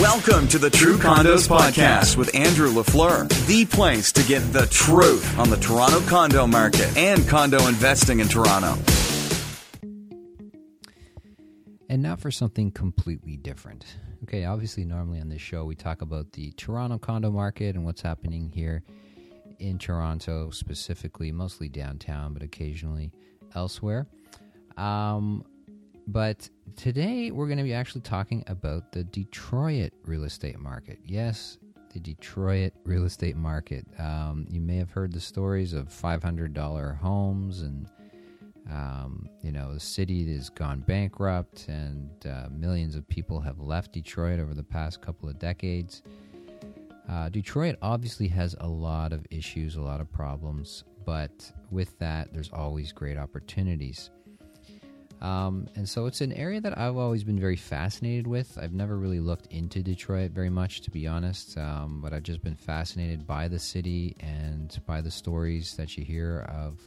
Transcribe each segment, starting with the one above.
Welcome to the True Condos Podcast with Andrew LaFleur, the place to get the truth on the Toronto condo market and condo investing in Toronto. And now for something completely different. Okay, obviously, normally on this show, we talk about the Toronto condo market and what's happening here in Toronto, specifically, mostly downtown, but occasionally elsewhere. Um, but today we're going to be actually talking about the Detroit real estate market. Yes, the Detroit real estate market. Um, you may have heard the stories of $500 homes and um, you know, the city has gone bankrupt, and uh, millions of people have left Detroit over the past couple of decades. Uh, Detroit obviously has a lot of issues, a lot of problems, but with that, there's always great opportunities. Um, and so it's an area that I've always been very fascinated with. I've never really looked into Detroit very much, to be honest, um, but I've just been fascinated by the city and by the stories that you hear of,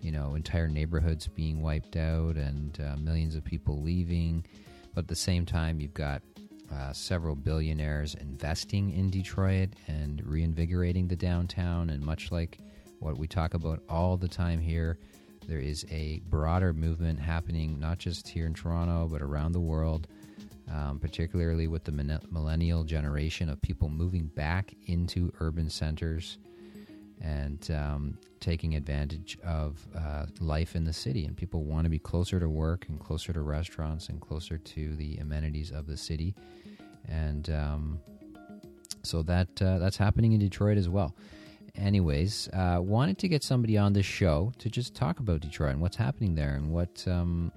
you know, entire neighborhoods being wiped out and uh, millions of people leaving. But at the same time, you've got uh, several billionaires investing in Detroit and reinvigorating the downtown. And much like what we talk about all the time here, there is a broader movement happening not just here in Toronto, but around the world, um, particularly with the millennial generation of people moving back into urban centers and um, taking advantage of uh, life in the city. And people want to be closer to work and closer to restaurants and closer to the amenities of the city. And um, so that uh, that's happening in Detroit as well anyways, uh, wanted to get somebody on this show to just talk about Detroit and what's happening there and what um,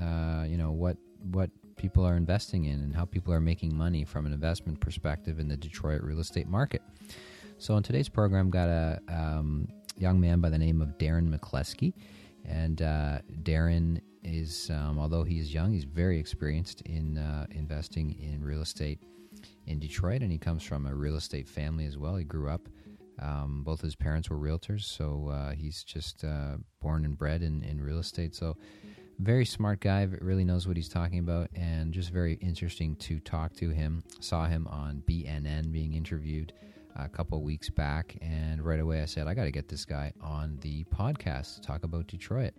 uh, you know what what people are investing in and how people are making money from an investment perspective in the Detroit real estate market. So, in today's program, got a um, young man by the name of Darren McCleskey, and uh, Darren is um, although he is young, he's very experienced in uh, investing in real estate in Detroit, and he comes from a real estate family as well. He grew up um, both his parents were realtors, so uh, he's just uh, born and bred in, in real estate. So, very smart guy, really knows what he's talking about, and just very interesting to talk to him. Saw him on BNN being interviewed a couple weeks back, and right away I said, I got to get this guy on the podcast to talk about Detroit.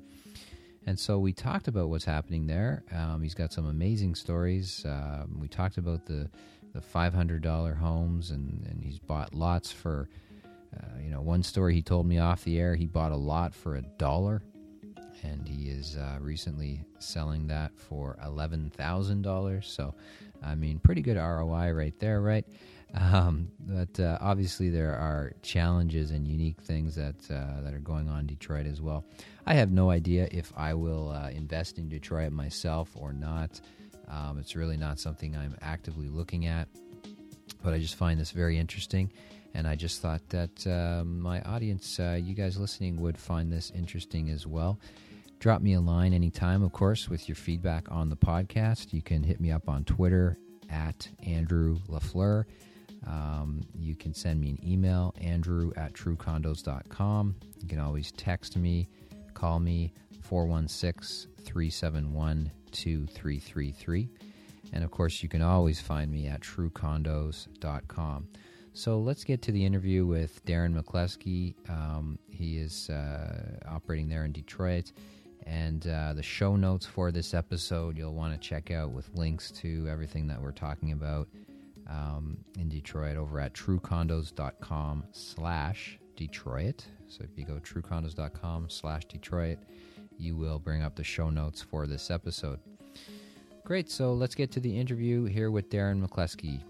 And so we talked about what's happening there. Um, he's got some amazing stories. Um, we talked about the the $500 homes, and, and he's bought lots for uh, you know, one story he told me off the air, he bought a lot for a dollar, and he is uh, recently selling that for eleven thousand dollars. So, I mean, pretty good ROI right there, right? Um, but uh, obviously, there are challenges and unique things that uh, that are going on in Detroit as well. I have no idea if I will uh, invest in Detroit myself or not. Um, it's really not something I'm actively looking at, but I just find this very interesting and I just thought that uh, my audience, uh, you guys listening, would find this interesting as well. Drop me a line anytime, of course, with your feedback on the podcast. You can hit me up on Twitter at Andrew LaFleur. Um, you can send me an email, andrew at truecondos.com. You can always text me, call me, 416 371 2333. And of course, you can always find me at truecondos.com. So let's get to the interview with Darren McCleskey. Um, he is uh, operating there in Detroit. And uh, the show notes for this episode you'll want to check out with links to everything that we're talking about um, in Detroit over at truecondos.com slash Detroit. So if you go truecondos.com slash Detroit, you will bring up the show notes for this episode. Great, so let's get to the interview here with Darren McCleskey.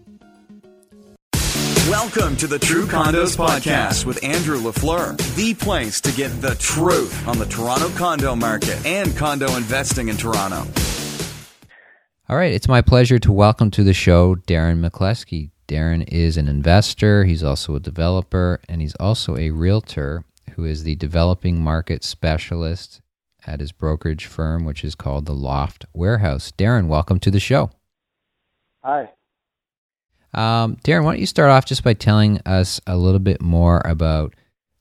Welcome to the True Condos Podcast with Andrew LaFleur, the place to get the truth on the Toronto condo market and condo investing in Toronto. All right, it's my pleasure to welcome to the show Darren McCleskey. Darren is an investor, he's also a developer, and he's also a realtor who is the developing market specialist at his brokerage firm, which is called the Loft Warehouse. Darren, welcome to the show. Hi. Um, Darren, why don't you start off just by telling us a little bit more about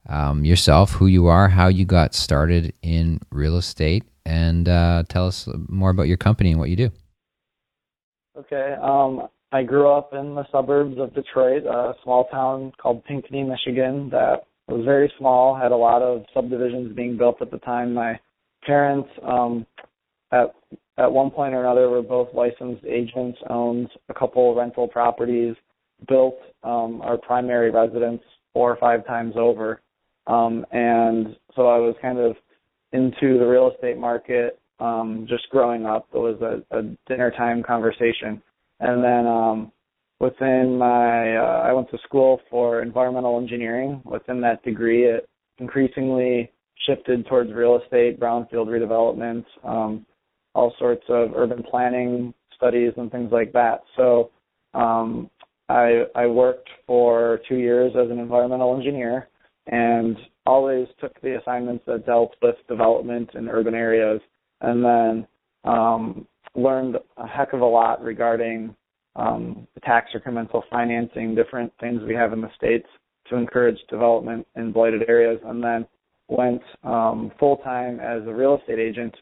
um, yourself, who you are, how you got started in real estate, and uh, tell us more about your company and what you do. Okay. Um, I grew up in the suburbs of Detroit, a small town called Pinckney, Michigan, that was very small, had a lot of subdivisions being built at the time. My parents, um, at at one point or another, were both licensed agents, owned a couple rental properties, built um, our primary residence four or five times over, um, and so I was kind of into the real estate market um, just growing up. It was a, a dinner time conversation, and then um, within my uh, I went to school for environmental engineering. Within that degree, it increasingly shifted towards real estate, brownfield redevelopment, um, all sorts of urban planning studies and things like that. So um, I, I worked for two years as an environmental engineer and always took the assignments that dealt with development in urban areas and then um, learned a heck of a lot regarding um, tax incremental financing, different things we have in the states to encourage development in blighted areas, and then went um, full time as a real estate agent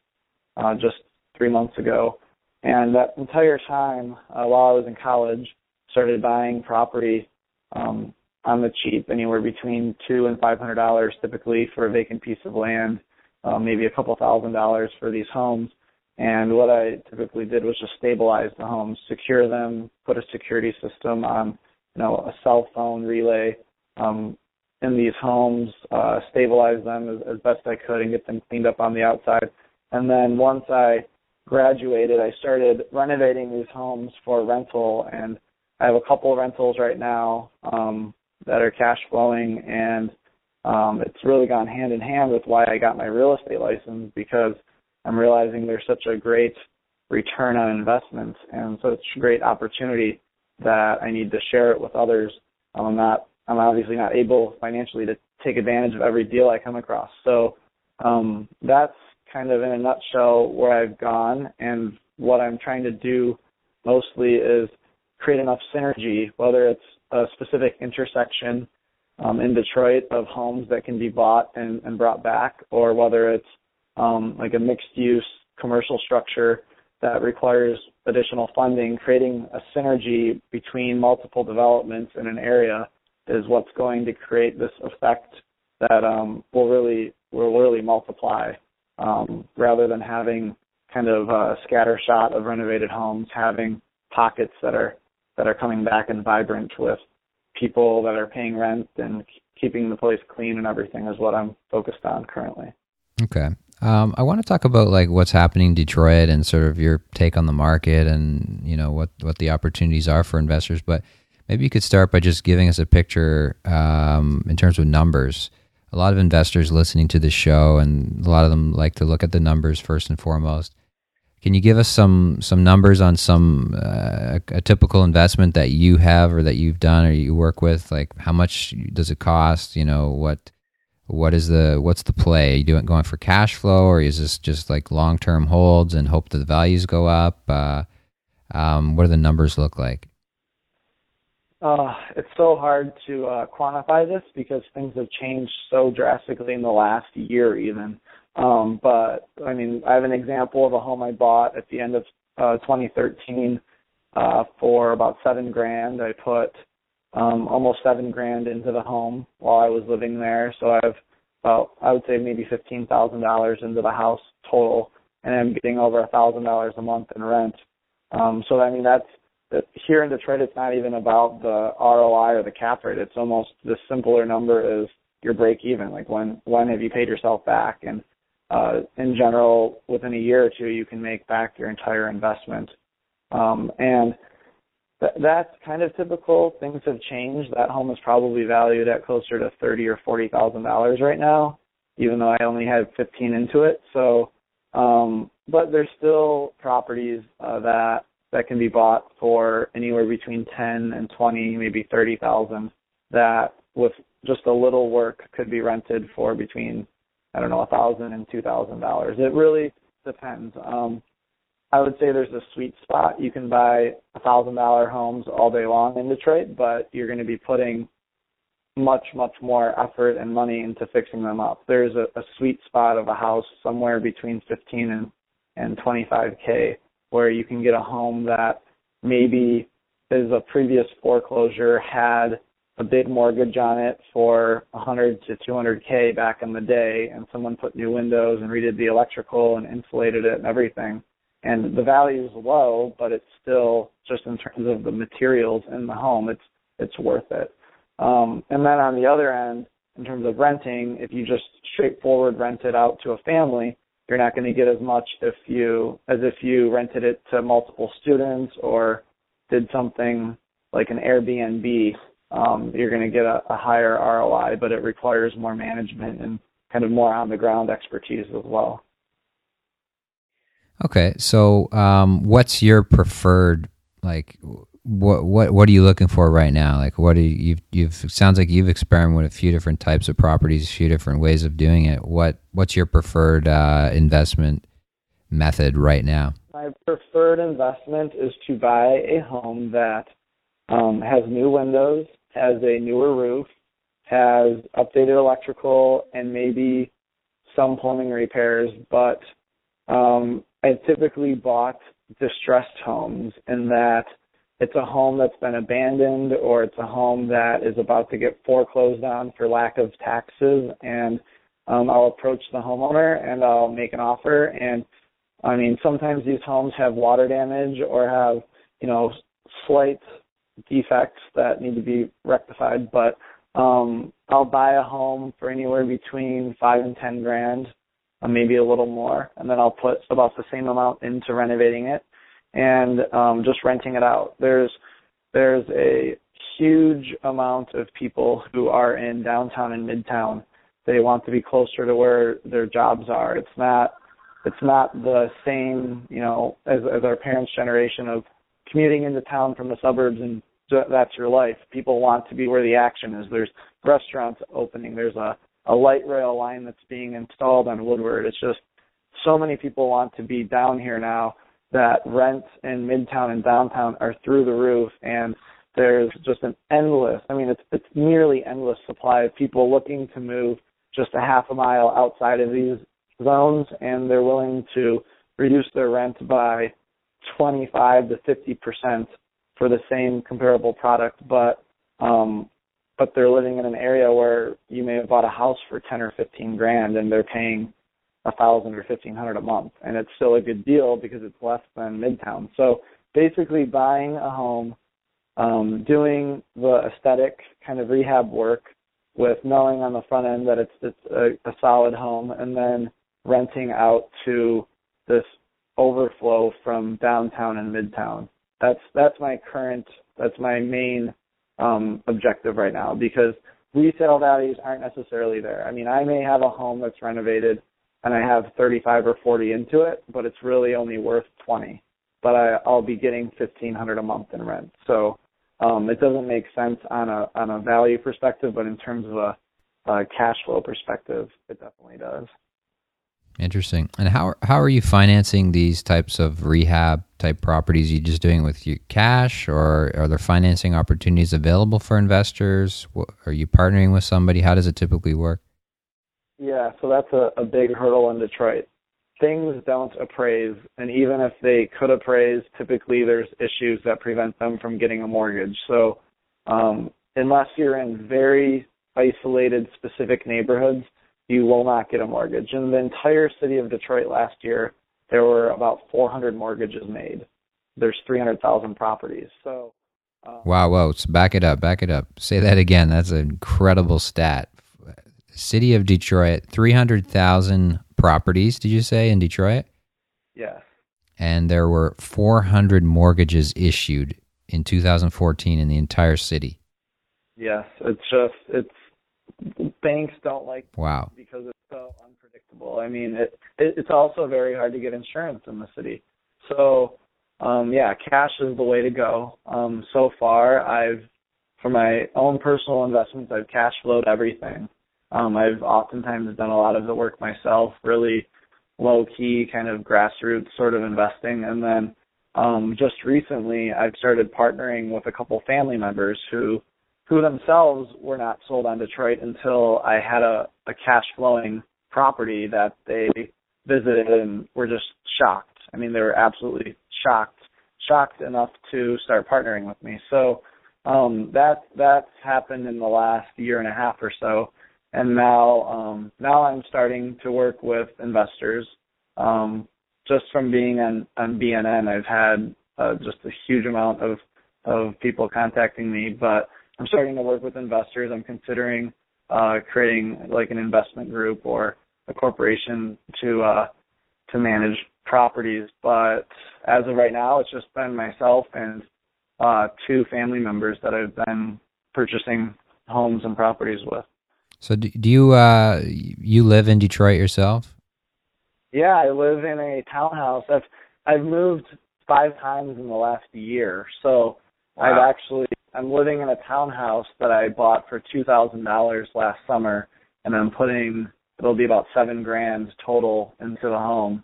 uh, just three months ago. And that entire time, uh, while I was in college, started buying property um, on the cheap, anywhere between two and five hundred dollars typically for a vacant piece of land, uh, maybe a couple thousand dollars for these homes. And what I typically did was just stabilize the homes, secure them, put a security system on, you know, a cell phone relay um, in these homes, uh, stabilize them as, as best I could, and get them cleaned up on the outside. And then once I graduated, I started renovating these homes for rental, and I have a couple of rentals right now um, that are cash flowing, and um, it's really gone hand in hand with why I got my real estate license because I'm realizing there's such a great return on investment and such a great opportunity that I need to share it with others. Um, I'm not, I'm obviously not able financially to take advantage of every deal I come across. So um, that's kind of in a nutshell where I've gone and what I'm trying to do mostly is create enough synergy, whether it's a specific intersection um, in Detroit of homes that can be bought and, and brought back, or whether it's um, like a mixed use commercial structure that requires additional funding, creating a synergy between multiple developments in an area is what's going to create this effect that um, will really will really multiply um, rather than having kind of a scatter shot of renovated homes, having pockets that are that are coming back and vibrant with people that are paying rent and keeping the place clean and everything is what I'm focused on currently. Okay. Um, I want to talk about like what's happening in Detroit and sort of your take on the market and you know what what the opportunities are for investors. But maybe you could start by just giving us a picture um, in terms of numbers. A lot of investors listening to this show, and a lot of them like to look at the numbers first and foremost. Can you give us some some numbers on some uh, a, typical investment that you have or that you've done or you work with? Like how much does it cost? You know what what is the what's the play? Are you doing going for cash flow or is this just like long term holds and hope that the values go up? Uh, um, what do the numbers look like? Uh, it's so hard to uh, quantify this because things have changed so drastically in the last year, even. Um, but I mean, I have an example of a home I bought at the end of uh, 2013 uh, for about seven grand. I put um, almost seven grand into the home while I was living there, so I have about I would say maybe fifteen thousand dollars into the house total, and I'm getting over a thousand dollars a month in rent. Um, so I mean that's that here in Detroit, it's not even about the ROI or the cap rate. It's almost the simpler number is your break even. Like when when have you paid yourself back? And uh, in general, within a year or two, you can make back your entire investment. Um, and th- that's kind of typical. Things have changed. That home is probably valued at closer to thirty or forty thousand dollars right now, even though I only had fifteen into it. So, um, but there's still properties uh, that that can be bought for anywhere between ten and twenty, maybe thirty thousand. That with just a little work could be rented for between I don't know, a thousand and two thousand dollars. It really depends. Um, I would say there's a sweet spot. You can buy a thousand dollar homes all day long in Detroit, but you're going to be putting much, much more effort and money into fixing them up. There's a, a sweet spot of a house somewhere between 15 and and 25k, where you can get a home that maybe is a previous foreclosure had a big mortgage on it for 100 to 200k back in the day, and someone put new windows and redid the electrical and insulated it and everything. And the value is low, but it's still just in terms of the materials in the home, it's it's worth it. Um, and then on the other end, in terms of renting, if you just straightforward rent it out to a family, you're not going to get as much if you as if you rented it to multiple students or did something like an Airbnb. Um, you're going to get a, a higher ROI, but it requires more management and kind of more on the ground expertise as well. Okay, so um, what's your preferred like what what what are you looking for right now? Like, what are you, you've you've sounds like you've experimented with a few different types of properties, a few different ways of doing it. What what's your preferred uh, investment method right now? My preferred investment is to buy a home that um, has new windows, has a newer roof, has updated electrical, and maybe some plumbing repairs. But um, I typically bought distressed homes in that it's a home that's been abandoned or it's a home that is about to get foreclosed on for lack of taxes and um, I'll approach the homeowner and I'll make an offer. And I mean sometimes these homes have water damage or have you know slight defects that need to be rectified but um I'll buy a home for anywhere between 5 and 10 grand uh, maybe a little more and then I'll put about the same amount into renovating it and um, just renting it out. There's there's a huge amount of people who are in downtown and midtown. They want to be closer to where their jobs are. It's not it's not the same, you know, as as our parents' generation of commuting into town from the suburbs and that's your life. People want to be where the action is. There's restaurants opening. There's a a light rail line that's being installed on Woodward. It's just so many people want to be down here now that rents in midtown and downtown are through the roof and there's just an endless i mean it's it's nearly endless supply of people looking to move just a half a mile outside of these zones and they're willing to reduce their rent by 25 to 50 percent for the same comparable product. But um but they're living in an area where you may have bought a house for 10 or 15 grand and they're paying a thousand or fifteen hundred a month, and it's still a good deal because it's less than Midtown. So basically, buying a home, um, doing the aesthetic kind of rehab work with knowing on the front end that it's it's a, a solid home, and then renting out to this overflow from downtown and midtown. That's that's my current that's my main um, objective right now because resale values aren't necessarily there. I mean, I may have a home that's renovated and I have 35 or 40 into it, but it's really only worth 20. But I, I'll be getting 1500 a month in rent. So um, it doesn't make sense on a on a value perspective, but in terms of a, a cash flow perspective, it definitely does. Interesting. And how how are you financing these types of rehab type properties? Are you just doing with your cash, or are there financing opportunities available for investors? Are you partnering with somebody? How does it typically work? Yeah, so that's a, a big hurdle in Detroit. Things don't appraise, and even if they could appraise, typically there's issues that prevent them from getting a mortgage. So, um, unless you're in very isolated, specific neighborhoods, you will not get a mortgage. In the entire city of Detroit last year, there were about 400 mortgages made. There's 300,000 properties. So, um, wow, whoa! So back it up, back it up. Say that again. That's an incredible stat city of Detroit, 300,000 properties, did you say, in Detroit? Yes. And there were 400 mortgages issued in 2014 in the entire city. Yes, it's just it's banks don't like wow because it's so unpredictable. I mean, it, it it's also very hard to get insurance in the city. So, um yeah, cash is the way to go. Um so far, I've for my own personal investments, I've cash flowed everything. Um, I've oftentimes done a lot of the work myself, really low key, kind of grassroots sort of investing. And then um, just recently, I've started partnering with a couple family members who who themselves were not sold on Detroit until I had a, a cash flowing property that they visited and were just shocked. I mean, they were absolutely shocked, shocked enough to start partnering with me. So um, that that's happened in the last year and a half or so, and now um, now I'm starting to work with investors. Um, just from being on on BNN, I've had uh, just a huge amount of of people contacting me, but I'm starting to work with investors. I'm considering uh, creating like an investment group or a corporation to uh, to manage properties. But as of right now, it's just been myself and uh, two family members that I've been purchasing homes and properties with. So do, do you uh, you live in Detroit yourself? Yeah, I live in a townhouse. I've I've moved five times in the last year. So wow. I've actually I'm living in a townhouse that I bought for two thousand dollars last summer, and I'm putting it'll be about seven grand total into the home,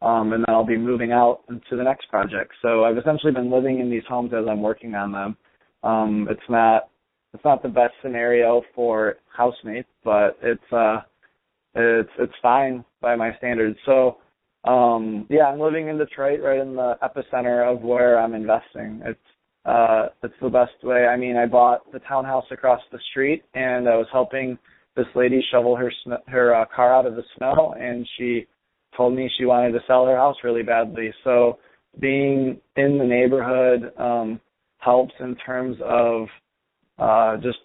um, and then I'll be moving out into the next project. So I've essentially been living in these homes as I'm working on them. Um, it's not it's not the best scenario for housemates, but it's uh it's it's fine by my standards. So um yeah, I'm living in Detroit, right in the epicenter of where I'm investing. It's uh it's the best way. I mean, I bought the townhouse across the street, and I was helping this lady shovel her sn- her uh, car out of the snow, and she told me she wanted to sell her house really badly. So being in the neighborhood um helps in terms of uh just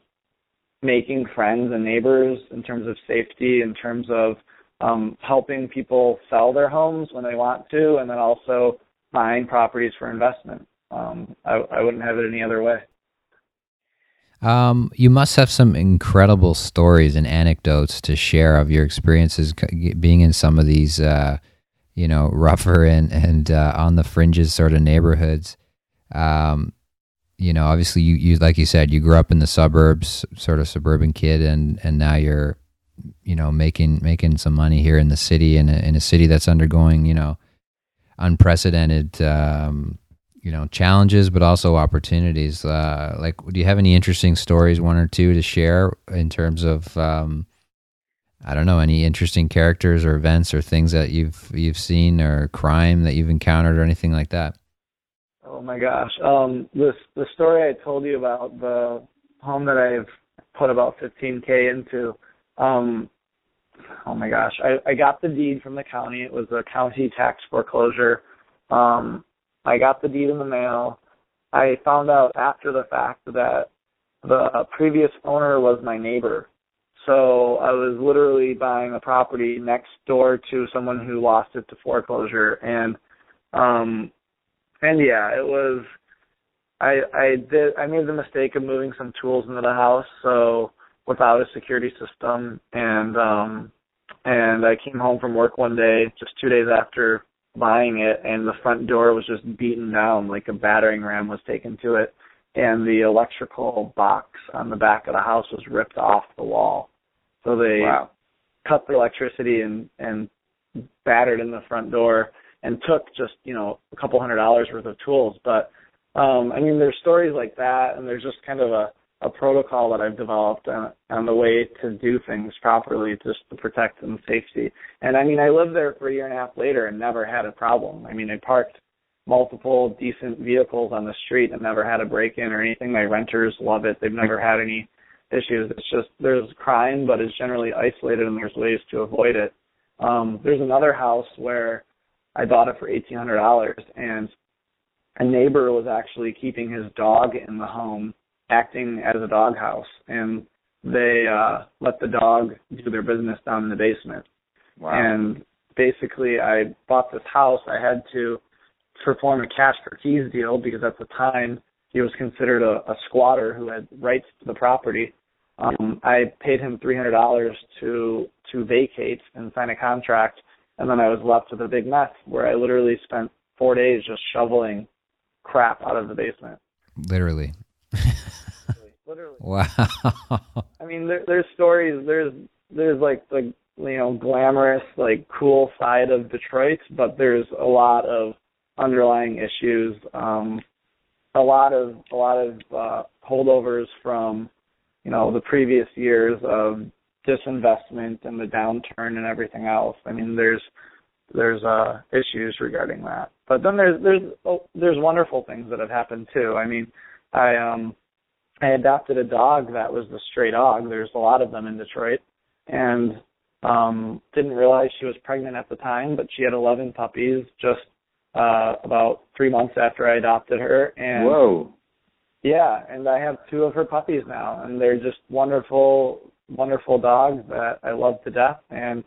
making friends and neighbors in terms of safety, in terms of um, helping people sell their homes when they want to, and then also buying properties for investment. Um, I, I wouldn't have it any other way. Um, you must have some incredible stories and anecdotes to share of your experiences being in some of these, uh, you know, rougher and and uh, on the fringes sort of neighborhoods. Um, you know, obviously you, you like you said, you grew up in the suburbs, sort of suburban kid, and and now you're, you know, making making some money here in the city in a, in a city that's undergoing, you know, unprecedented, um, you know, challenges, but also opportunities. Uh, like, do you have any interesting stories, one or two, to share in terms of? Um, I don't know any interesting characters or events or things that you've you've seen or crime that you've encountered or anything like that. My gosh. Um this the story I told you about the home that I've put about 15k into um oh my gosh. I I got the deed from the county. It was a county tax foreclosure. Um I got the deed in the mail. I found out after the fact that the previous owner was my neighbor. So I was literally buying a property next door to someone who lost it to foreclosure and um and yeah, it was. I I did I made the mistake of moving some tools into the house, so without a security system, and um, and I came home from work one day, just two days after buying it, and the front door was just beaten down, like a battering ram was taken to it, and the electrical box on the back of the house was ripped off the wall. So they wow. cut the electricity and and battered in the front door and took just you know a couple hundred dollars worth of tools. But um, I mean, there's stories like that, and there's just kind of a a protocol that I've developed on, on the way to do things properly just to protect them safety. And I mean, I lived there for a year and a half later and never had a problem. I mean, I parked multiple decent vehicles on the street and never had a break in or anything. My renters love it. They've never had any issues. It's just there's crime, but it's generally isolated and there's ways to avoid it. Um, there's another house where I bought it for eighteen hundred dollars, and a neighbor was actually keeping his dog in the home, acting as a doghouse, and they uh let the dog do their business down in the basement. Wow. And basically, I bought this house. I had to perform a cash for keys deal because at the time he was considered a, a squatter who had rights to the property. Um, I paid him three hundred dollars to to vacate and sign a contract and then I was left with a big mess where I literally spent four days just shoveling crap out of the basement. Literally. literally. Wow. I mean, there, there's stories. There's there's like the you know glamorous like cool side of Detroit, but there's a lot of underlying issues. Um, a lot of a lot of uh, holdovers from you know the previous years of disinvestment and the downturn and everything else. I mean, there's there's uh issues regarding that. But then there's there's oh, there's wonderful things that have happened too. I mean, I um I adopted a dog that was the stray dog. There's a lot of them in Detroit, and um didn't realize she was pregnant at the time, but she had 11 puppies just uh about three months after I adopted her. And Whoa. yeah, and I have two of her puppies now, and they're just wonderful, wonderful dogs that I love to death. And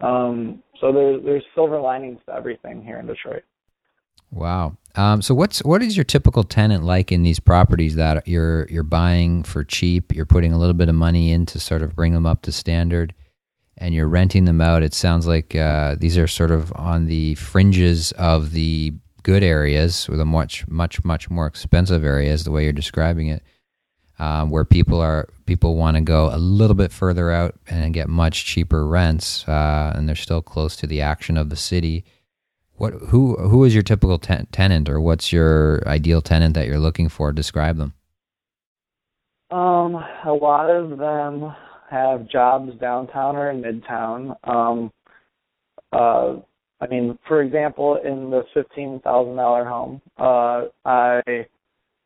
um, so there's there's silver linings to everything here in Detroit. Wow. Um, so what's what is your typical tenant like in these properties that you're you're buying for cheap? You're putting a little bit of money in to sort of bring them up to standard, and you're renting them out. It sounds like uh, these are sort of on the fringes of the good areas, or the much much much more expensive areas. The way you're describing it, um, where people are people want to go a little bit further out and get much cheaper rents, uh, and they're still close to the action of the city. What who who is your typical ten- tenant, or what's your ideal tenant that you're looking for? Describe them. Um, a lot of them have jobs downtown or in midtown. Um, uh, I mean, for example, in the fifteen thousand dollar home, uh, I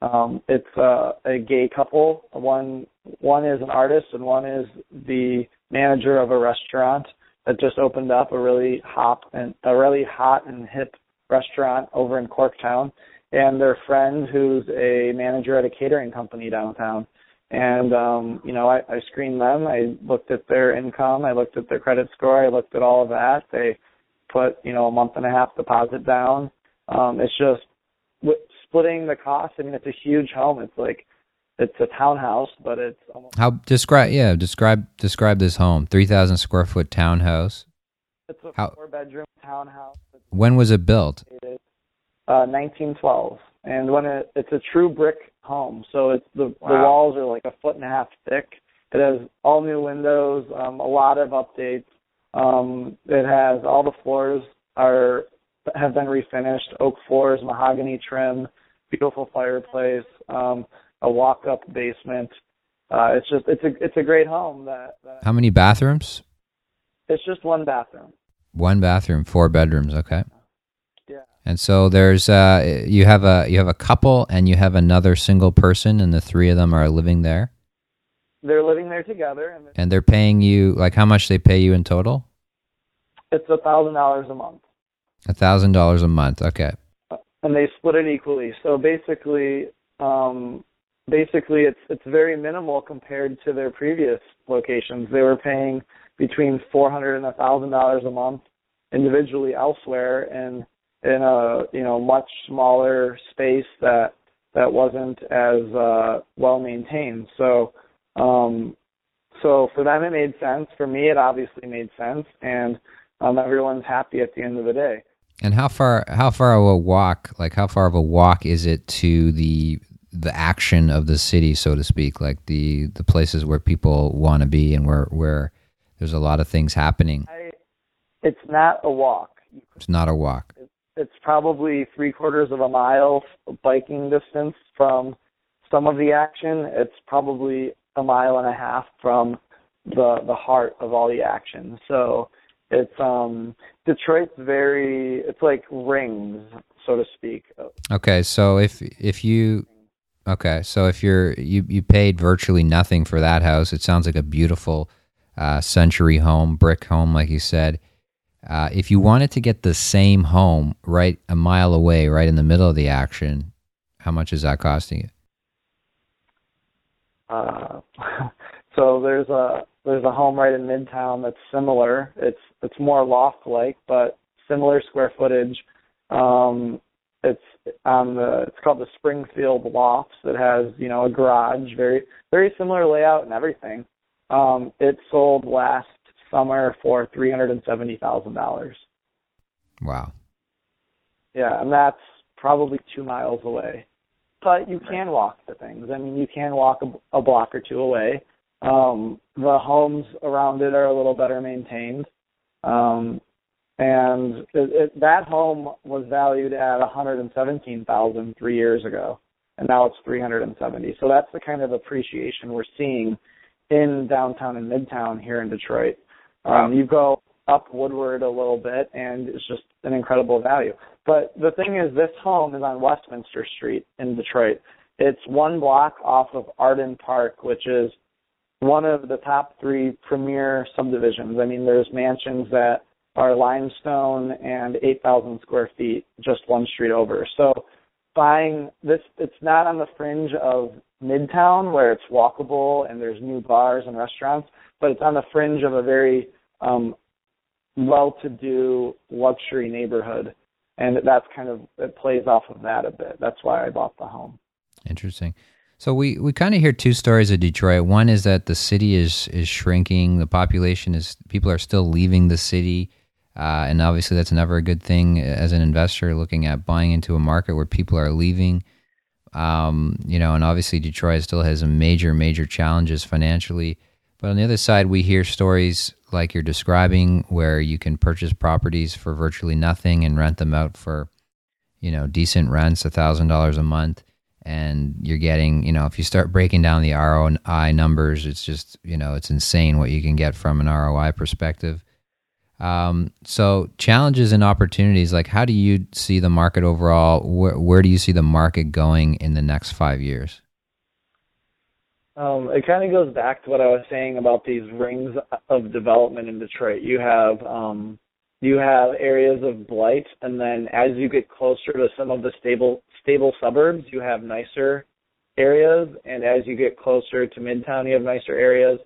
um, it's uh, a gay couple. One one is an artist and one is the manager of a restaurant that just opened up a really hot and a really hot and hip restaurant over in Corktown, and their friend who's a manager at a catering company downtown. And um, you know, I, I screened them. I looked at their income. I looked at their credit score. I looked at all of that. They put you know a month and a half deposit down. Um, it's just splitting the cost. I mean, it's a huge home. It's like it's a townhouse, but it's almost How describe? Yeah, describe describe this home. Three thousand square foot townhouse. it's a How- four bedroom townhouse. It's When was it built? dated, uh, 1912, and when it, it's a true brick home, so it's the the walls are like a foot and a half thick. It has all new windows, um, a lot of updates. Um, it has all the floors are have been refinished, oak floors, mahogany trim, beautiful fireplace, um, a walk up basement. Uh, it's just it's a it's a great home that, that How many bathrooms? it's just one bathroom. One bathroom, four bedrooms. Okay. Yeah. And so there's uh, you have a you have a couple and you have another single person, and the three of them are living there, They're living there together, and and they're paying you like how much they pay you in total? it's a thousand dollars a month. A thousand dollars a month. Okay. And they split it equally. So basically, um, basically it's it's very minimal compared to their previous locations. They were paying between four hundred and a thousand dollars a month individually elsewhere, and in a you know much smaller space that that wasn't as uh, well maintained. So um, so for them it made sense. For me it obviously made sense, and um, everyone's happy at the end of the day. And how far how far of a walk like how far of a walk is it to the the action of the city, so to speak, like the the places where people want to be and where where there's a lot of things happening. I, it's not a walk. It's not a walk. It's probably three quarters of a mile biking distance from some of the action. It's probably a mile and a half from the the heart of all the action. So it's um Detroit's very it's like rings, so to speak. Okay, so if if you okay, so if you're you you paid virtually nothing for that house, it sounds like a beautiful uh, century home, brick home, like you said. Uh, if you wanted to get the same home right a mile away, right in the middle of the action, how much is that costing you? Uh, so there's a there's a home right in Midtown that's similar. It's it's more loft like, but similar square footage. Um, it's on the it's called the Springfield Lofts. It has you know a garage, very very similar layout and everything. Um, it sold last summer for three hundred and seventy thousand dollars. Wow. Yeah, and that's probably two miles away. But you can walk to things. I mean, you can walk a, a block or two away. Um, the homes around it are a little better maintained. Um, and it, it, that home was valued at 117,000 three years ago, and now it's 370. So that's the kind of appreciation we're seeing in downtown and midtown here in Detroit. Um, you go up Woodward a little bit, and it's just an incredible value. But the thing is, this home is on Westminster Street in Detroit. It's one block off of Arden Park, which is one of the top three premier subdivisions. I mean, there's mansions that are limestone and 8,000 square feet just one street over. So buying this, it's not on the fringe of Midtown where it's walkable and there's new bars and restaurants, but it's on the fringe of a very um, well-to-do luxury neighborhood, and that's kind of it plays off of that a bit. That's why I bought the home. Interesting. So we, we kind of hear two stories of Detroit. One is that the city is is shrinking. The population is people are still leaving the city, uh, and obviously that's never a good thing as an investor looking at buying into a market where people are leaving. Um, you know, and obviously Detroit still has major major challenges financially. But on the other side, we hear stories like you're describing where you can purchase properties for virtually nothing and rent them out for, you know, decent rents, a thousand dollars a month and you're getting, you know, if you start breaking down the ROI numbers, it's just, you know, it's insane what you can get from an ROI perspective. Um, so challenges and opportunities, like how do you see the market overall? Where, where do you see the market going in the next five years? Um, it kind of goes back to what I was saying about these rings of development in Detroit. You have um, you have areas of blight, and then as you get closer to some of the stable stable suburbs, you have nicer areas, and as you get closer to Midtown, you have nicer areas.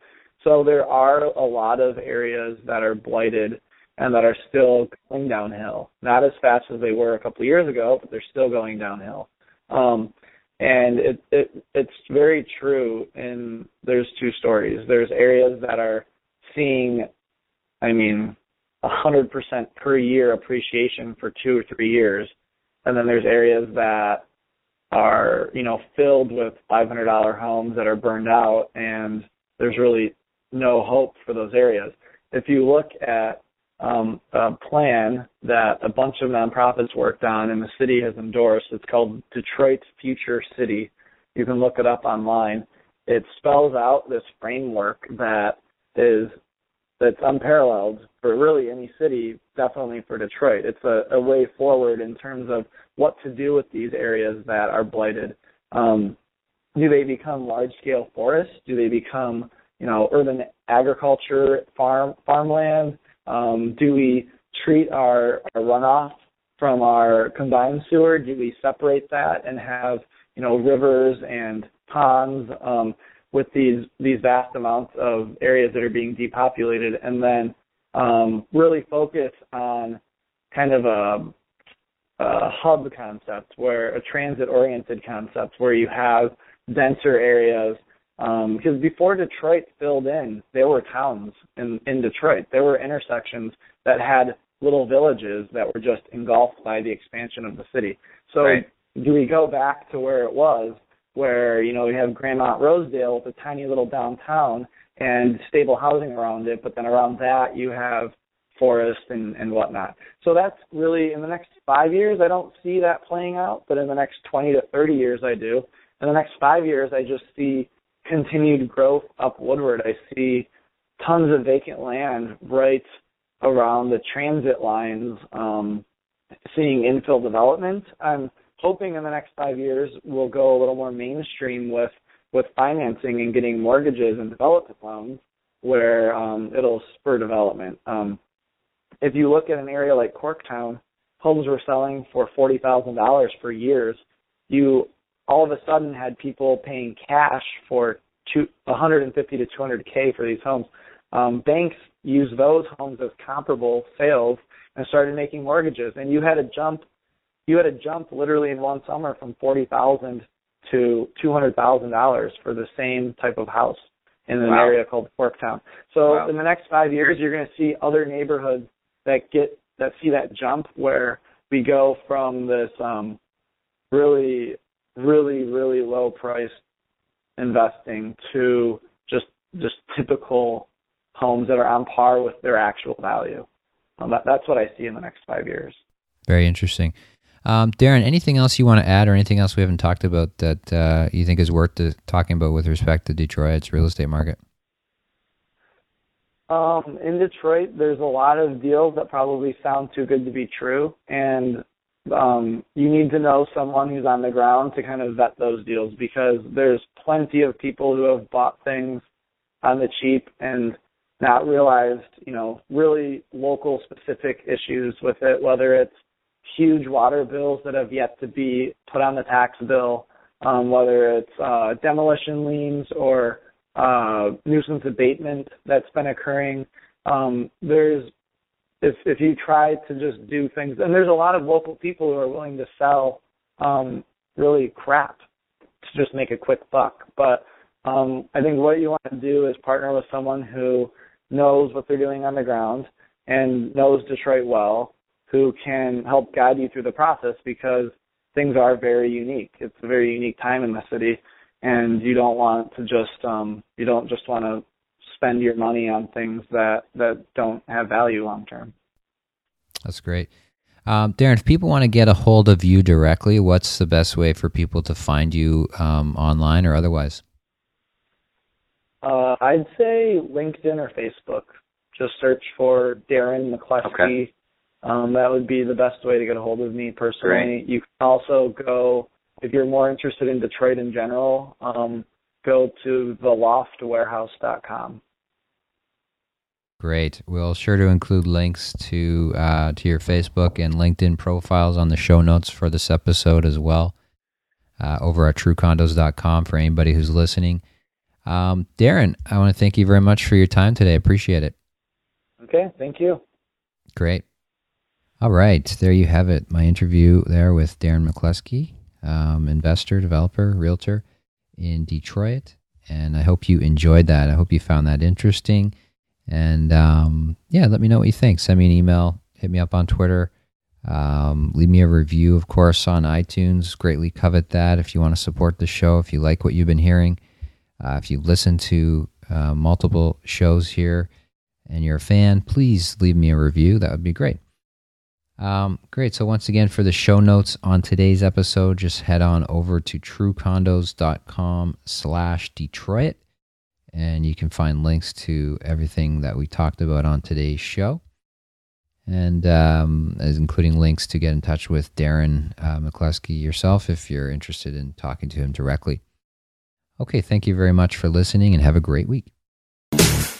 So there are a lot of areas that are blighted and that are still going downhill. Not as fast as they were a couple of years ago, but they're still going downhill. Um, and it, it it's very true. And there's two stories. There's areas that are seeing, I mean, a hundred percent per year appreciation for two or three years, and then there's areas that are you know filled with five hundred dollar homes that are burned out, and there's really no hope for those areas. If you look at um, a plan that a bunch of nonprofits worked on and the city has endorsed, it's called Detroit's Future City. You can look it up online. It spells out this framework that is that's unparalleled for really any city, definitely for Detroit. It's a, a way forward in terms of what to do with these areas that are blighted. Um, do they become large scale forests? Do they become, you know, urban agriculture, farm farmland? Um, do we treat our, our runoff from our combined sewer? Do we separate that and have, you know, rivers and ponds? Um, with these these vast amounts of areas that are being depopulated, and then um, really focus on kind of a, a hub concept, where a transit-oriented concept, where you have denser areas. Um, because before Detroit filled in, there were towns in in Detroit. There were intersections that had little villages that were just engulfed by the expansion of the city. So right. do we go back to where it was where you know we have Grandmont Rosedale with a tiny little downtown and stable housing around it, but then around that you have forest and, and whatnot. So that's really in the next five years I don't see that playing out, but in the next twenty to thirty years I do. In the next five years I just see continued growth up Woodward. I see tons of vacant land right around the transit lines, um, seeing infill development. I'm hoping in the next five years we'll go a little more mainstream with with financing and getting mortgages and development loans where um, it'll spur development. Um, if you look at an area like Corktown, homes were selling for forty thousand dollars for years. You all of a sudden had people paying cash for two, 150 to 200k for these homes. Um, banks used those homes as comparable sales and started making mortgages, and you had a jump you had a jump literally in one summer from forty thousand to two hundred thousand dollars for the same type of house in an wow. area called Corktown. So wow. in the next five years, you're going to see other neighborhoods that get that see that jump where we go from this um, really, really, really low price investing to just just typical homes that are on par with their actual value. Um, that, that's what I see in the next five years. Very interesting. Um, Darren, anything else you want to add or anything else we haven't talked about that uh, you think is worth talking about with respect to Detroit's real estate market? Um, in Detroit, there's a lot of deals that probably sound too good to be true, and um, you need to know someone who's on the ground to kind of vet those deals because there's plenty of people who have bought things on the cheap and not realized, you know, really local specific issues with it, whether it's huge water bills that have yet to be put on the tax bill, um, whether it's uh, demolition liens or uh, nuisance abatement that's been occurring. Um, there's if if you try to just do things, and there's a lot of local people who are willing to sell um, really crap to just make a quick buck. But um, I think what you want to do is partner with someone who knows what they're doing on the ground and knows Detroit well, who can help guide you through the process because things are very unique. It's a very unique time in the city, and you don't want to just um, you don't just want to spend your money on things that that don't have value long term. That's great. Um, Darren, if people want to get a hold of you directly, what's the best way for people to find you um, online or otherwise? Uh, I'd say LinkedIn or Facebook. Just search for Darren McCleskey. Okay. Um, that would be the best way to get a hold of me personally. Great. You can also go, if you're more interested in Detroit in general, um, go to theloftwarehouse.com. Great. We'll sure to include links to uh, to your Facebook and LinkedIn profiles on the show notes for this episode as well. Uh, over at truecondos.com for anybody who's listening. Um, Darren, I want to thank you very much for your time today. Appreciate it. Okay, thank you. Great. All right, there you have it. My interview there with Darren McCleskey, um, investor, developer, realtor in Detroit. And I hope you enjoyed that. I hope you found that interesting. And um, yeah, let me know what you think. Send me an email, hit me up on Twitter, um, leave me a review, of course, on iTunes. Greatly covet that if you want to support the show, if you like what you've been hearing, uh, if you've listened to uh, multiple shows here and you're a fan, please leave me a review. That would be great. Um, great. So once again, for the show notes on today's episode, just head on over to truecondos.com slash Detroit and you can find links to everything that we talked about on today's show, and um, including links to get in touch with Darren uh, McCleskey yourself if you're interested in talking to him directly. Okay, thank you very much for listening, and have a great week.